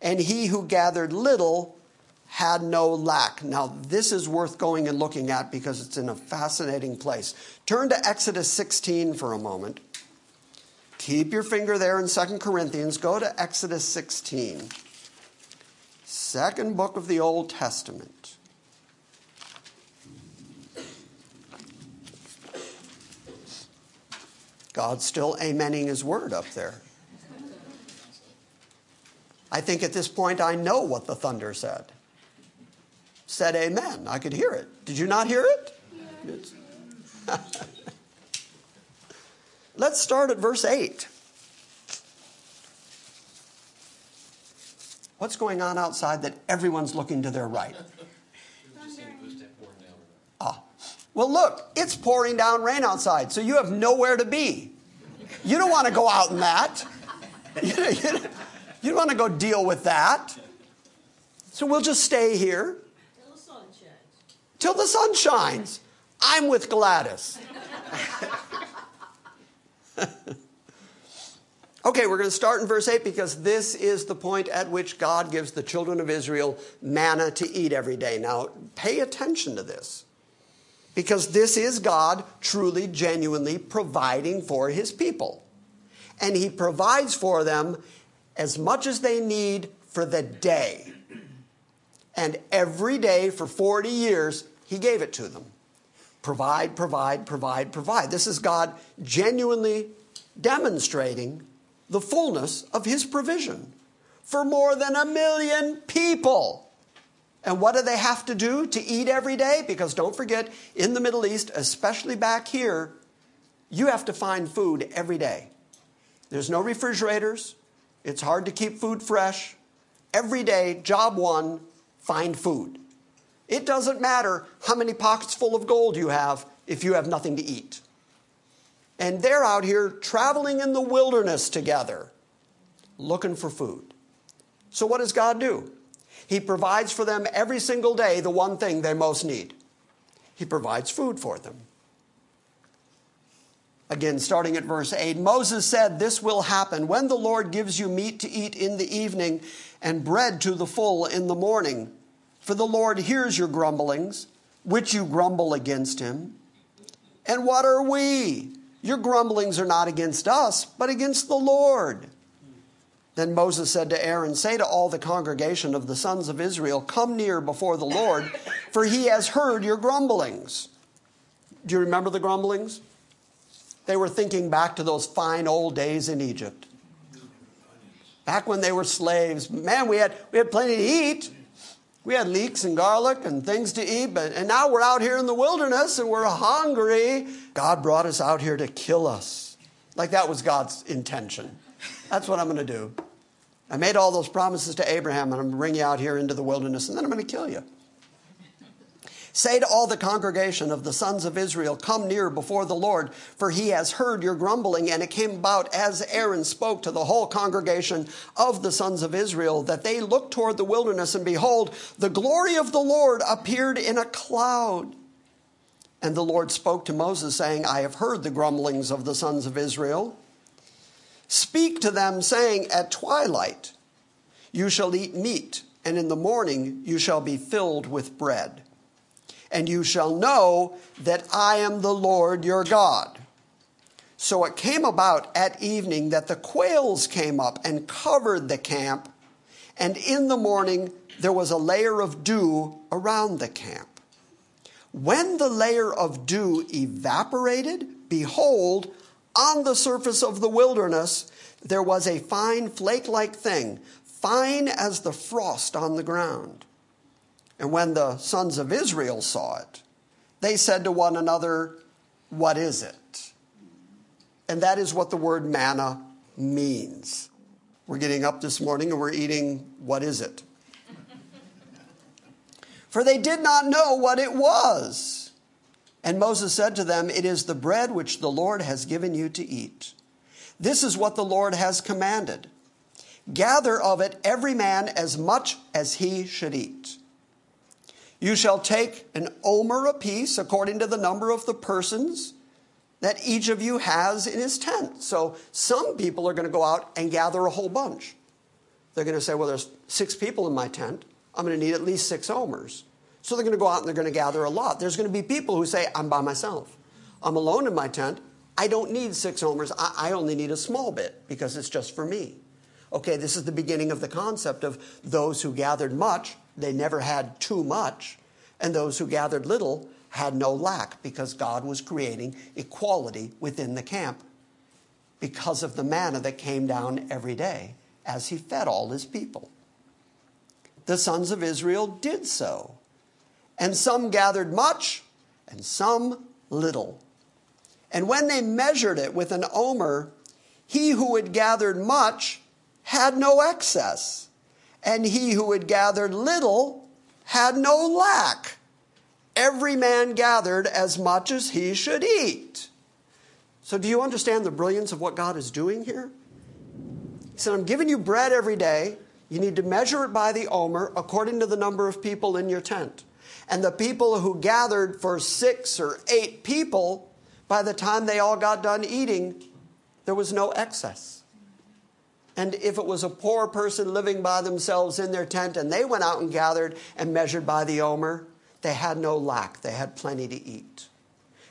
Speaker 1: and he who gathered little had no lack. Now, this is worth going and looking at because it's in a fascinating place. Turn to Exodus 16 for a moment. Keep your finger there in 2 Corinthians. Go to Exodus 16, second book of the Old Testament. God's still amening his word up there. I think at this point I know what the thunder said. Said amen. I could hear it. Did you not hear it? Let's start at verse 8. What's going on outside that everyone's looking to their right? Ah. Well, look, it's pouring down rain outside, so you have nowhere to be. You don't want to go out in that. You, you, you don't want to go deal with that. So we'll just stay here
Speaker 4: Till the sun shines.
Speaker 1: till the sun shines. I'm with Gladys. Okay, we're going to start in verse 8 because this is the point at which God gives the children of Israel manna to eat every day. Now, pay attention to this because this is God truly, genuinely providing for his people. And he provides for them as much as they need for the day. And every day for 40 years, he gave it to them. Provide, provide, provide, provide. This is God genuinely demonstrating the fullness of his provision for more than a million people. And what do they have to do to eat every day? Because don't forget, in the Middle East, especially back here, you have to find food every day. There's no refrigerators, it's hard to keep food fresh. Every day, job one, find food. It doesn't matter how many pockets full of gold you have if you have nothing to eat and they're out here traveling in the wilderness together looking for food. So, what does God do? He provides for them every single day the one thing they most need. He provides food for them. Again, starting at verse 8, Moses said, This will happen when the Lord gives you meat to eat in the evening and bread to the full in the morning. For the Lord hears your grumblings, which you grumble against him. And what are we? Your grumblings are not against us, but against the Lord. Then Moses said to Aaron, Say to all the congregation of the sons of Israel, Come near before the Lord, for he has heard your grumblings. Do you remember the grumblings? They were thinking back to those fine old days in Egypt. Back when they were slaves. Man, we had, we had plenty to eat. We had leeks and garlic and things to eat, but and now we're out here in the wilderness and we're hungry. God brought us out here to kill us. Like that was God's intention. That's what I'm going to do. I made all those promises to Abraham, and I'm going to bring you out here into the wilderness, and then I'm going to kill you. Say to all the congregation of the sons of Israel, Come near before the Lord, for he has heard your grumbling. And it came about as Aaron spoke to the whole congregation of the sons of Israel that they looked toward the wilderness, and behold, the glory of the Lord appeared in a cloud. And the Lord spoke to Moses, saying, I have heard the grumblings of the sons of Israel. Speak to them, saying, At twilight you shall eat meat, and in the morning you shall be filled with bread and you shall know that I am the Lord your God. So it came about at evening that the quails came up and covered the camp, and in the morning there was a layer of dew around the camp. When the layer of dew evaporated, behold, on the surface of the wilderness there was a fine flake like thing, fine as the frost on the ground. And when the sons of Israel saw it, they said to one another, What is it? And that is what the word manna means. We're getting up this morning and we're eating, what is it? For they did not know what it was. And Moses said to them, It is the bread which the Lord has given you to eat. This is what the Lord has commanded. Gather of it every man as much as he should eat. You shall take an omer apiece according to the number of the persons that each of you has in his tent. So some people are going to go out and gather a whole bunch. They're going to say, well, there's six people in my tent. I'm going to need at least six omers. So they're going to go out and they're going to gather a lot. There's going to be people who say, I'm by myself. I'm alone in my tent. I don't need six omers. I, I only need a small bit because it's just for me. Okay, this is the beginning of the concept of those who gathered much they never had too much, and those who gathered little had no lack because God was creating equality within the camp because of the manna that came down every day as he fed all his people. The sons of Israel did so, and some gathered much, and some little. And when they measured it with an omer, he who had gathered much had no excess and he who had gathered little had no lack. Every man gathered as much as he should eat. So, do you understand the brilliance of what God is doing here? He said, I'm giving you bread every day. You need to measure it by the omer according to the number of people in your tent. And the people who gathered for six or eight people, by the time they all got done eating, there was no excess. And if it was a poor person living by themselves in their tent and they went out and gathered and measured by the omer, they had no lack. They had plenty to eat.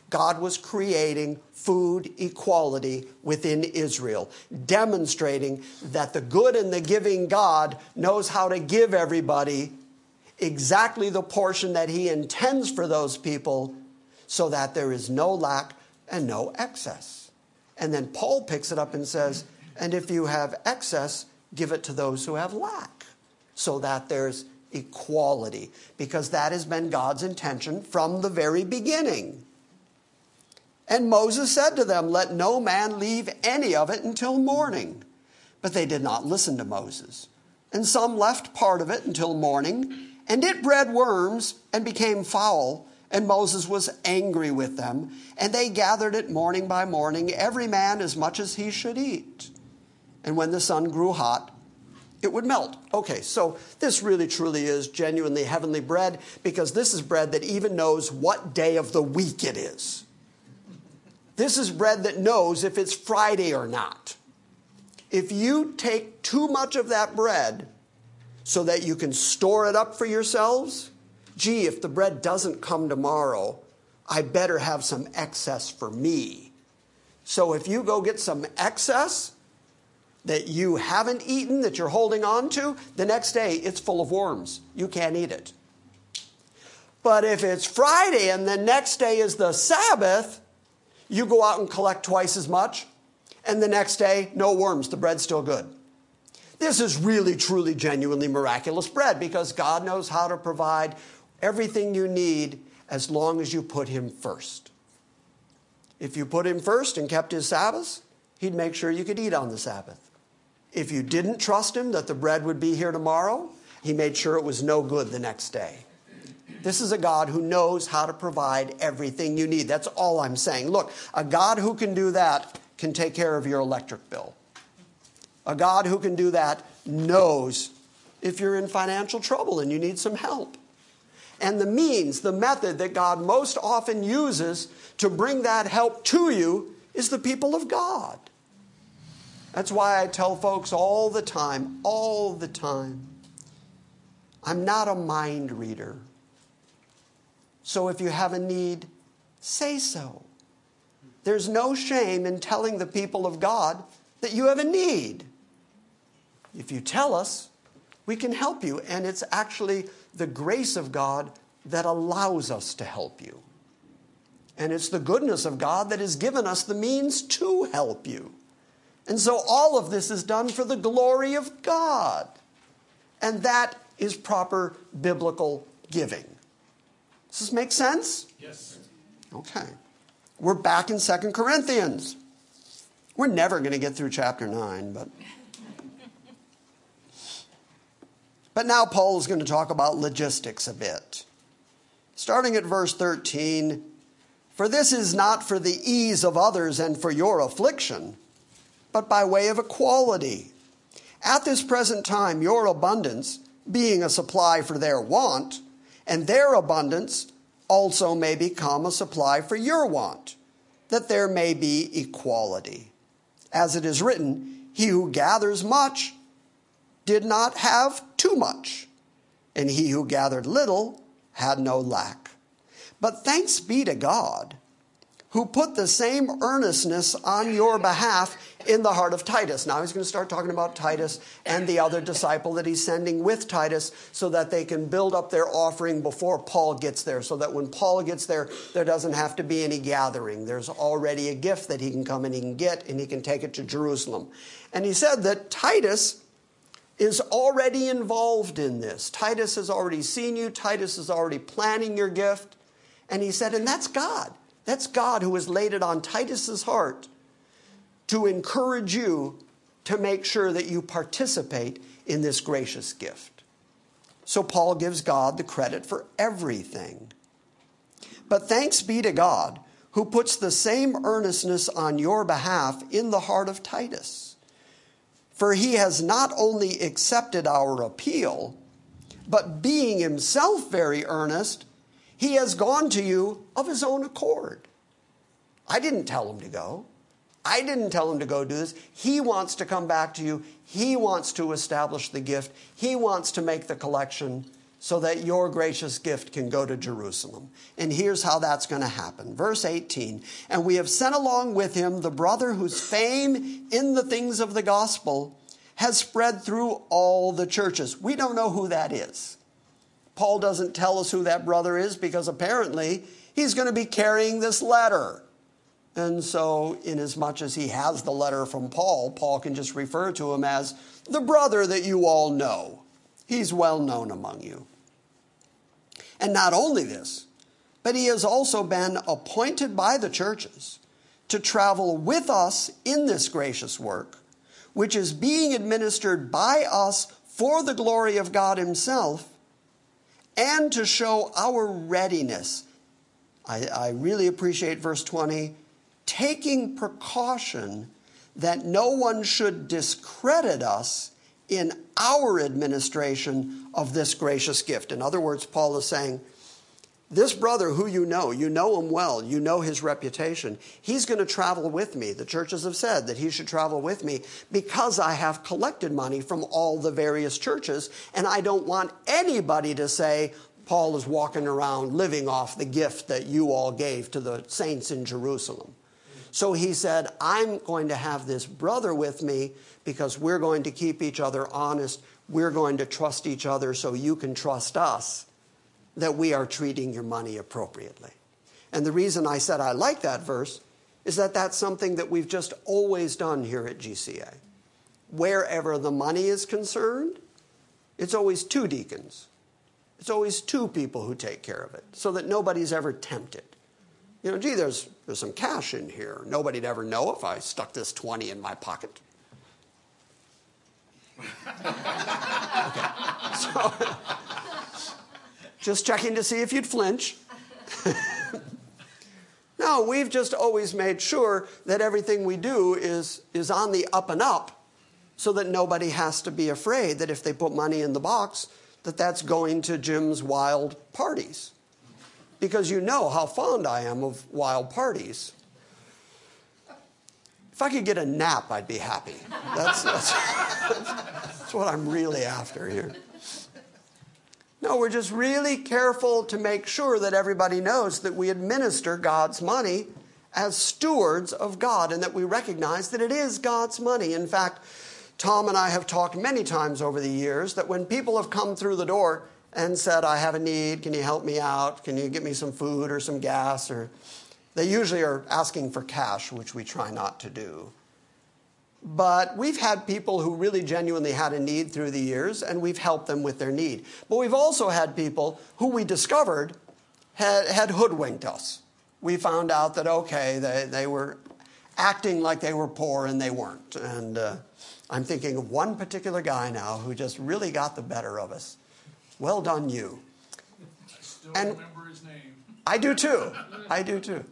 Speaker 1: God was creating food equality within Israel, demonstrating that the good and the giving God knows how to give everybody exactly the portion that He intends for those people so that there is no lack and no excess. And then Paul picks it up and says, And if you have excess, give it to those who have lack, so that there's equality, because that has been God's intention from the very beginning. And Moses said to them, Let no man leave any of it until morning. But they did not listen to Moses. And some left part of it until morning, and it bred worms and became foul. And Moses was angry with them. And they gathered it morning by morning, every man as much as he should eat. And when the sun grew hot, it would melt. Okay, so this really truly is genuinely heavenly bread because this is bread that even knows what day of the week it is. This is bread that knows if it's Friday or not. If you take too much of that bread so that you can store it up for yourselves, gee, if the bread doesn't come tomorrow, I better have some excess for me. So if you go get some excess that you haven't eaten, that you're holding on to, the next day it's full of worms. You can't eat it. But if it's Friday and the next day is the Sabbath, you go out and collect twice as much, and the next day, no worms, the bread's still good. This is really, truly, genuinely miraculous bread because God knows how to provide everything you need as long as you put Him first. If you put Him first and kept His Sabbaths, He'd make sure you could eat on the Sabbath. If you didn't trust Him that the bread would be here tomorrow, He made sure it was no good the next day. This is a God who knows how to provide everything you need. That's all I'm saying. Look, a God who can do that can take care of your electric bill. A God who can do that knows if you're in financial trouble and you need some help. And the means, the method that God most often uses to bring that help to you is the people of God. That's why I tell folks all the time, all the time, I'm not a mind reader. So if you have a need, say so. There's no shame in telling the people of God that you have a need. If you tell us, we can help you. And it's actually the grace of God that allows us to help you. And it's the goodness of God that has given us the means to help you. And so all of this is done for the glory of God. And that is proper biblical giving. Does this make sense?
Speaker 2: Yes.
Speaker 1: Okay. We're back in Second Corinthians. We're never going to get through chapter 9, but. But now Paul is going to talk about logistics a bit. Starting at verse 13 For this is not for the ease of others and for your affliction, but by way of equality. At this present time, your abundance, being a supply for their want, and their abundance also may become a supply for your want, that there may be equality. As it is written, He who gathers much did not have too much, and he who gathered little had no lack. But thanks be to God, who put the same earnestness on your behalf in the heart of Titus. Now he's going to start talking about Titus and the other disciple that he's sending with Titus so that they can build up their offering before Paul gets there, so that when Paul gets there, there doesn't have to be any gathering. There's already a gift that he can come and he can get, and he can take it to Jerusalem. And he said that Titus is already involved in this. Titus has already seen you, Titus is already planning your gift. And he said, and that's God. That's God who has laid it on Titus's heart to encourage you to make sure that you participate in this gracious gift. So Paul gives God the credit for everything. But thanks be to God who puts the same earnestness on your behalf in the heart of Titus. For he has not only accepted our appeal, but being himself very earnest, he has gone to you of his own accord. I didn't tell him to go. I didn't tell him to go do this. He wants to come back to you. He wants to establish the gift. He wants to make the collection so that your gracious gift can go to Jerusalem. And here's how that's going to happen. Verse 18 And we have sent along with him the brother whose fame in the things of the gospel has spread through all the churches. We don't know who that is. Paul doesn't tell us who that brother is because apparently he's going to be carrying this letter. And so, inasmuch as he has the letter from Paul, Paul can just refer to him as the brother that you all know. He's well known among you. And not only this, but he has also been appointed by the churches to travel with us in this gracious work, which is being administered by us for the glory of God Himself and to show our readiness. I, I really appreciate verse 20 taking precaution that no one should discredit us in our administration of this gracious gift. In other words, Paul is saying, this brother who you know, you know him well, you know his reputation, he's going to travel with me. The churches have said that he should travel with me because I have collected money from all the various churches, and I don't want anybody to say, Paul is walking around living off the gift that you all gave to the saints in Jerusalem. So he said, I'm going to have this brother with me because we're going to keep each other honest. We're going to trust each other so you can trust us that we are treating your money appropriately. And the reason I said I like that verse is that that's something that we've just always done here at GCA. Wherever the money is concerned, it's always two deacons. It's always two people who take care of it so that nobody's ever tempted. You know, gee, there's, there's some cash in here. Nobody'd ever know if I stuck this 20 in my pocket. okay. So, just checking to see if you'd flinch. no, we've just always made sure that everything we do is, is on the up and up so that nobody has to be afraid that if they put money in the box, that that's going to Jim's wild parties because you know how fond I am of wild parties. If I could get a nap, I'd be happy. That's, that's, that's what I'm really after here. No, we're just really careful to make sure that everybody knows that we administer God's money as stewards of God and that we recognize that it is God's money. In fact, Tom and I have talked many times over the years that when people have come through the door, and said, I have a need. Can you help me out? Can you get me some food or some gas? Or they usually are asking for cash, which we try not to do. But we've had people who really genuinely had a need through the years, and we've helped them with their need. But we've also had people who we discovered had, had hoodwinked us. We found out that, okay, they, they were acting like they were poor and they weren't. And uh, I'm thinking of one particular guy now who just really got the better of us. Well done, you.
Speaker 2: I still
Speaker 1: And-
Speaker 2: remember his name.
Speaker 1: I do too. I do too.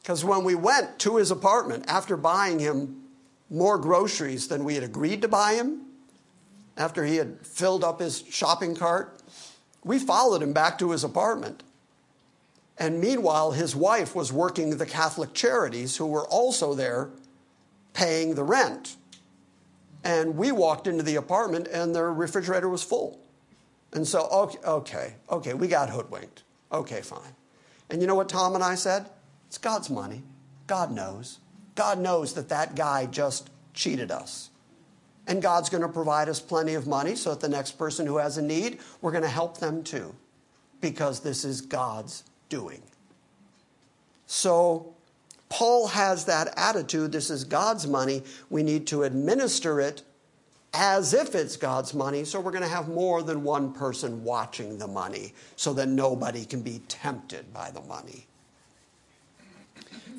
Speaker 1: Because when we went to his apartment after buying him more groceries than we had agreed to buy him, after he had filled up his shopping cart, we followed him back to his apartment. And meanwhile, his wife was working the Catholic charities who were also there paying the rent. And we walked into the apartment and their refrigerator was full. And so, okay, okay, okay, we got hoodwinked. Okay, fine. And you know what Tom and I said? It's God's money. God knows. God knows that that guy just cheated us. And God's going to provide us plenty of money so that the next person who has a need, we're going to help them too. Because this is God's doing. So, Paul has that attitude this is God's money. We need to administer it as if it's God's money. So we're going to have more than one person watching the money so that nobody can be tempted by the money.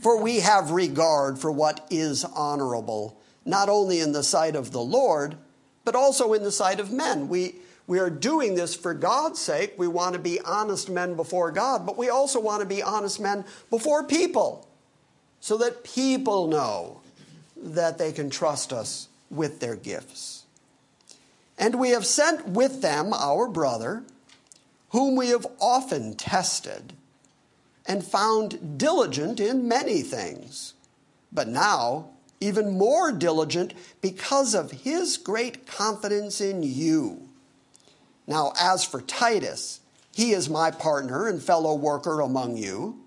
Speaker 1: For we have regard for what is honorable, not only in the sight of the Lord, but also in the sight of men. We, we are doing this for God's sake. We want to be honest men before God, but we also want to be honest men before people so that people know that they can trust us with their gifts. And we have sent with them our brother, whom we have often tested and found diligent in many things. but now even more diligent because of his great confidence in you. Now, as for Titus, he is my partner and fellow worker among you.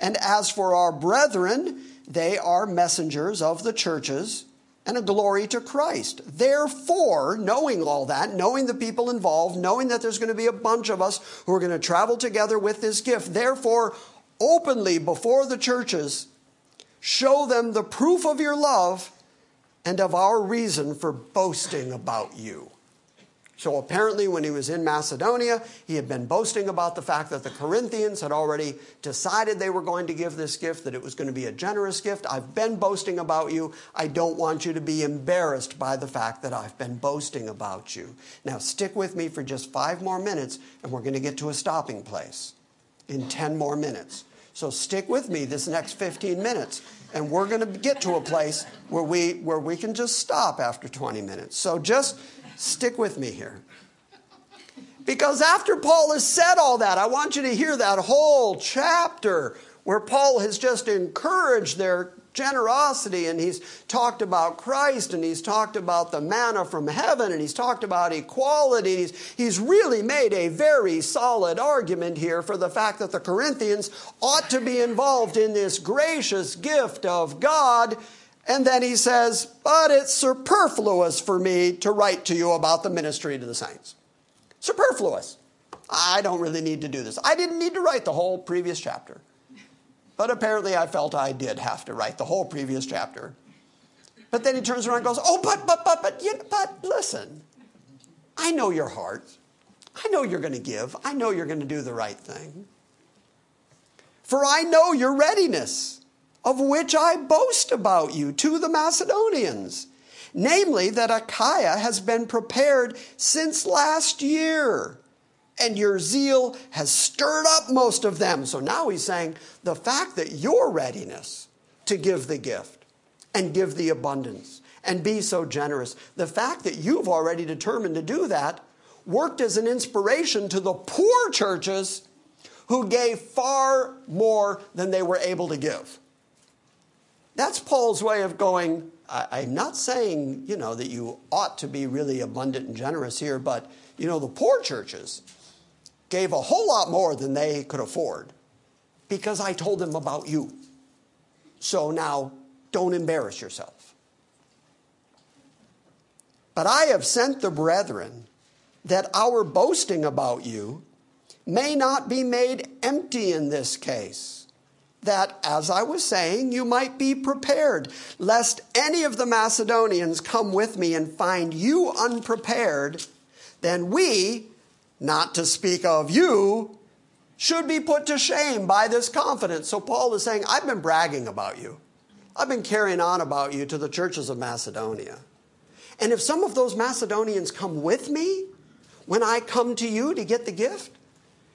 Speaker 1: And as for our brethren, they are messengers of the churches and a glory to Christ. Therefore, knowing all that, knowing the people involved, knowing that there's going to be a bunch of us who are going to travel together with this gift, therefore, openly before the churches, show them the proof of your love and of our reason for boasting about you. So apparently, when he was in Macedonia, he had been boasting about the fact that the Corinthians had already decided they were going to give this gift, that it was going to be a generous gift. I've been boasting about you. I don't want you to be embarrassed by the fact that I've been boasting about you. Now, stick with me for just five more minutes, and we're going to get to a stopping place in 10 more minutes. So stick with me this next 15 minutes, and we're going to get to a place where we, where we can just stop after 20 minutes. So just stick with me here. Because after Paul has said all that, I want you to hear that whole chapter where Paul has just encouraged their generosity and he's talked about Christ and he's talked about the manna from heaven and he's talked about equality. He's, he's really made a very solid argument here for the fact that the Corinthians ought to be involved in this gracious gift of God. And then he says, But it's superfluous for me to write to you about the ministry to the saints. Superfluous. I don't really need to do this. I didn't need to write the whole previous chapter. But apparently, I felt I did have to write the whole previous chapter. But then he turns around and goes, Oh, but, but, but, but, yeah, but listen, I know your heart. I know you're going to give. I know you're going to do the right thing. For I know your readiness, of which I boast about you to the Macedonians. Namely, that Achaia has been prepared since last year and your zeal has stirred up most of them. So now he's saying the fact that your readiness to give the gift and give the abundance and be so generous, the fact that you've already determined to do that worked as an inspiration to the poor churches who gave far more than they were able to give. That's Paul's way of going. I'm not saying, you know, that you ought to be really abundant and generous here, but, you know, the poor churches, gave a whole lot more than they could afford because I told them about you. So now don't embarrass yourself. But I have sent the brethren that our boasting about you may not be made empty in this case. That, as I was saying, you might be prepared, lest any of the Macedonians come with me and find you unprepared, then we, not to speak of you, should be put to shame by this confidence. So Paul is saying, I've been bragging about you. I've been carrying on about you to the churches of Macedonia. And if some of those Macedonians come with me when I come to you to get the gift,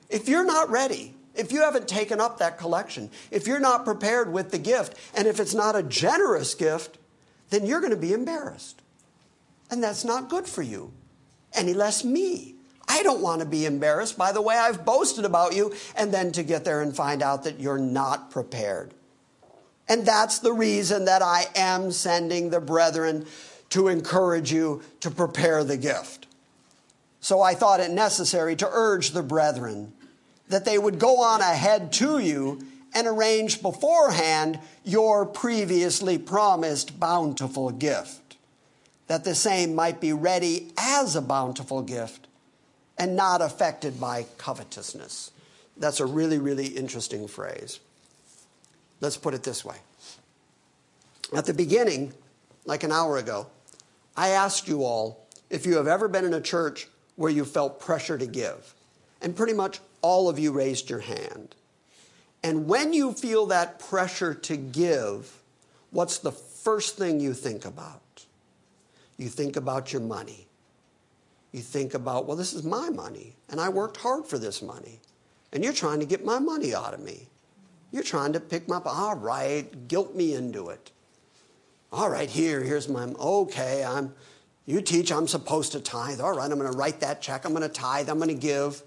Speaker 1: if you're not ready, if you haven't taken up that collection, if you're not prepared with the gift, and if it's not a generous gift, then you're going to be embarrassed. And that's not good for you, any less me. I don't want to be embarrassed by the way I've boasted about you and then to get there and find out that you're not prepared. And that's the reason that I am sending the brethren to encourage you to prepare the gift. So I thought it necessary to urge the brethren that they would go on ahead to you and arrange beforehand your previously promised bountiful gift, that the same might be ready as a bountiful gift and not affected by covetousness. That's a really, really interesting phrase. Let's put it this way. At the beginning, like an hour ago, I asked you all if you have ever been in a church where you felt pressure to give. And pretty much all of you raised your hand. And when you feel that pressure to give, what's the first thing you think about? You think about your money. You think about, well, this is my money, and I worked hard for this money. And you're trying to get my money out of me. You're trying to pick my, all right, guilt me into it. All right, here, here's my, okay, I'm, you teach I'm supposed to tithe. All right, I'm going to write that check. I'm going to tithe. I'm going to give.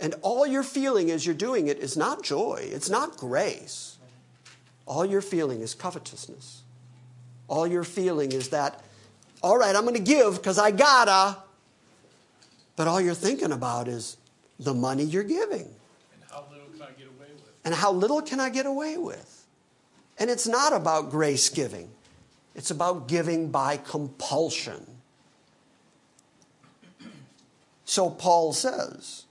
Speaker 1: And all you're feeling as you're doing it is not joy. It's not grace. all you're feeling is covetousness. All you're feeling is that, all right, I'm going to give because I gotta. But all you're thinking about is the money you're giving
Speaker 2: And how little can I get away with?
Speaker 1: and how little can I get away with. And it's not about grace giving, it's about giving by compulsion. So Paul says,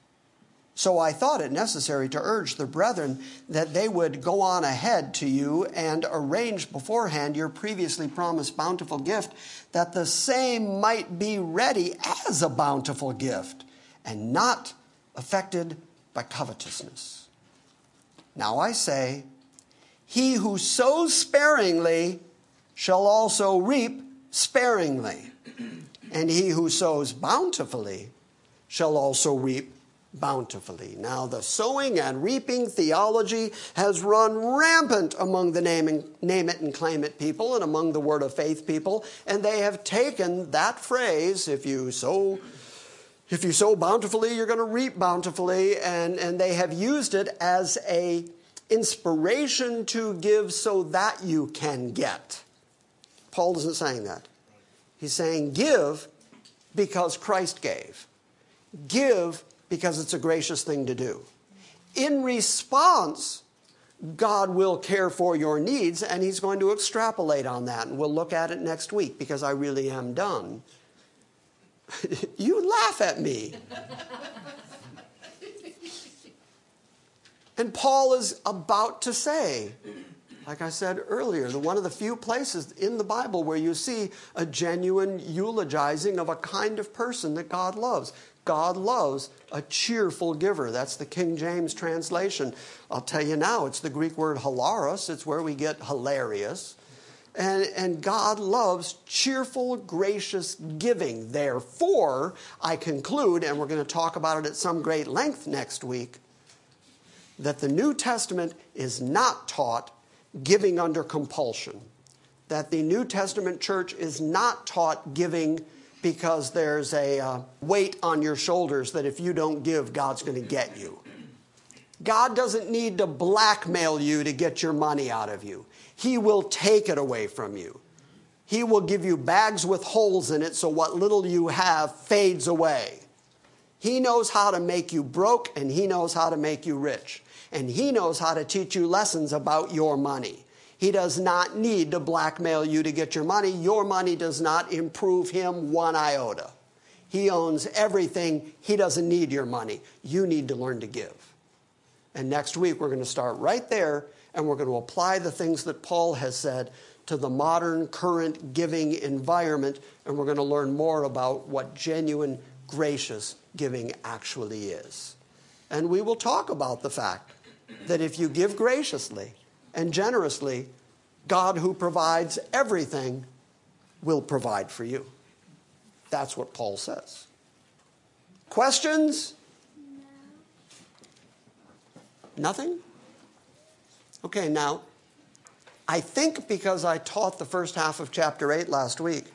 Speaker 1: So I thought it necessary to urge the brethren that they would go on ahead to you and arrange beforehand your previously promised bountiful gift, that the same might be ready as a bountiful gift and not affected by covetousness. Now I say, he who sows sparingly shall also reap sparingly, and he who sows bountifully shall also reap bountifully. Now, the sowing and reaping theology has run rampant among the name, name it and claim it people and among the word of faith people, and they have taken that phrase, if you sow if you sow bountifully, you're going to reap bountifully, and, and they have used it as a inspiration to give so that you can get. Paul isn't saying that. He's saying give because Christ gave. Give because it's a gracious thing to do. In response, God will care for your needs, and He's going to extrapolate on that. And we'll look at it next week because I really am done. you laugh at me. and Paul is about to say, like I said earlier, the one of the few places in the Bible where you see a genuine eulogizing of a kind of person that God loves. God loves a cheerful giver. That's the King James translation. I'll tell you now, it's the Greek word hilaros. It's where we get hilarious. And, and God loves cheerful, gracious giving. Therefore, I conclude, and we're going to talk about it at some great length next week, that the New Testament is not taught giving under compulsion. That the New Testament church is not taught giving because there's a uh, weight on your shoulders that if you don't give, God's going to get you. God doesn't need to blackmail you to get your money out of you. He will take it away from you. He will give you bags with holes in it so what little you have fades away. He knows how to make you broke and he knows how to make you rich. And he knows how to teach you lessons about your money. He does not need to blackmail you to get your money. Your money does not improve him one iota. He owns everything. He doesn't need your money. You need to learn to give. And next week, we're going to start right there and we're going to apply the things that Paul has said to the modern, current giving environment. And we're going to learn more about what genuine, gracious giving actually is. And we will talk about the fact that if you give graciously and generously, God, who provides everything, will provide for you. That's what Paul says. Questions? Nothing? Okay, now, I think because I taught the first half of chapter 8 last week,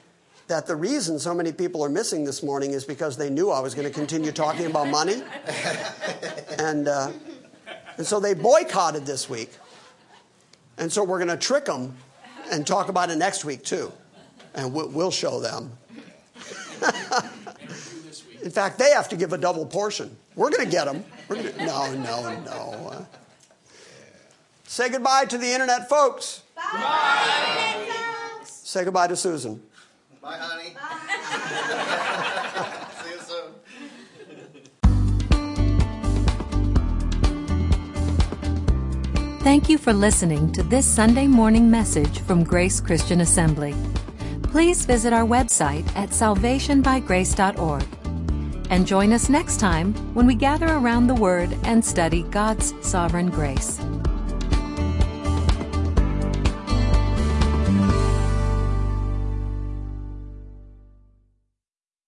Speaker 1: that the reason so many people are missing this morning is because they knew I was going to continue talking about money. and, uh, and so they boycotted this week. And so we're going to trick them and talk about it next week, too. And we'll show them. In fact, they have to give a double portion. We're going to get them. Gonna, no, no, no. Uh, say goodbye to the internet folks.
Speaker 5: Bye. folks.
Speaker 1: Say goodbye to Susan.
Speaker 3: Bye, honey. See
Speaker 6: Thank you for listening to this Sunday morning message from Grace Christian Assembly. Please visit our website at salvationbygrace.org and join us next time when we gather around the Word and study God's sovereign grace.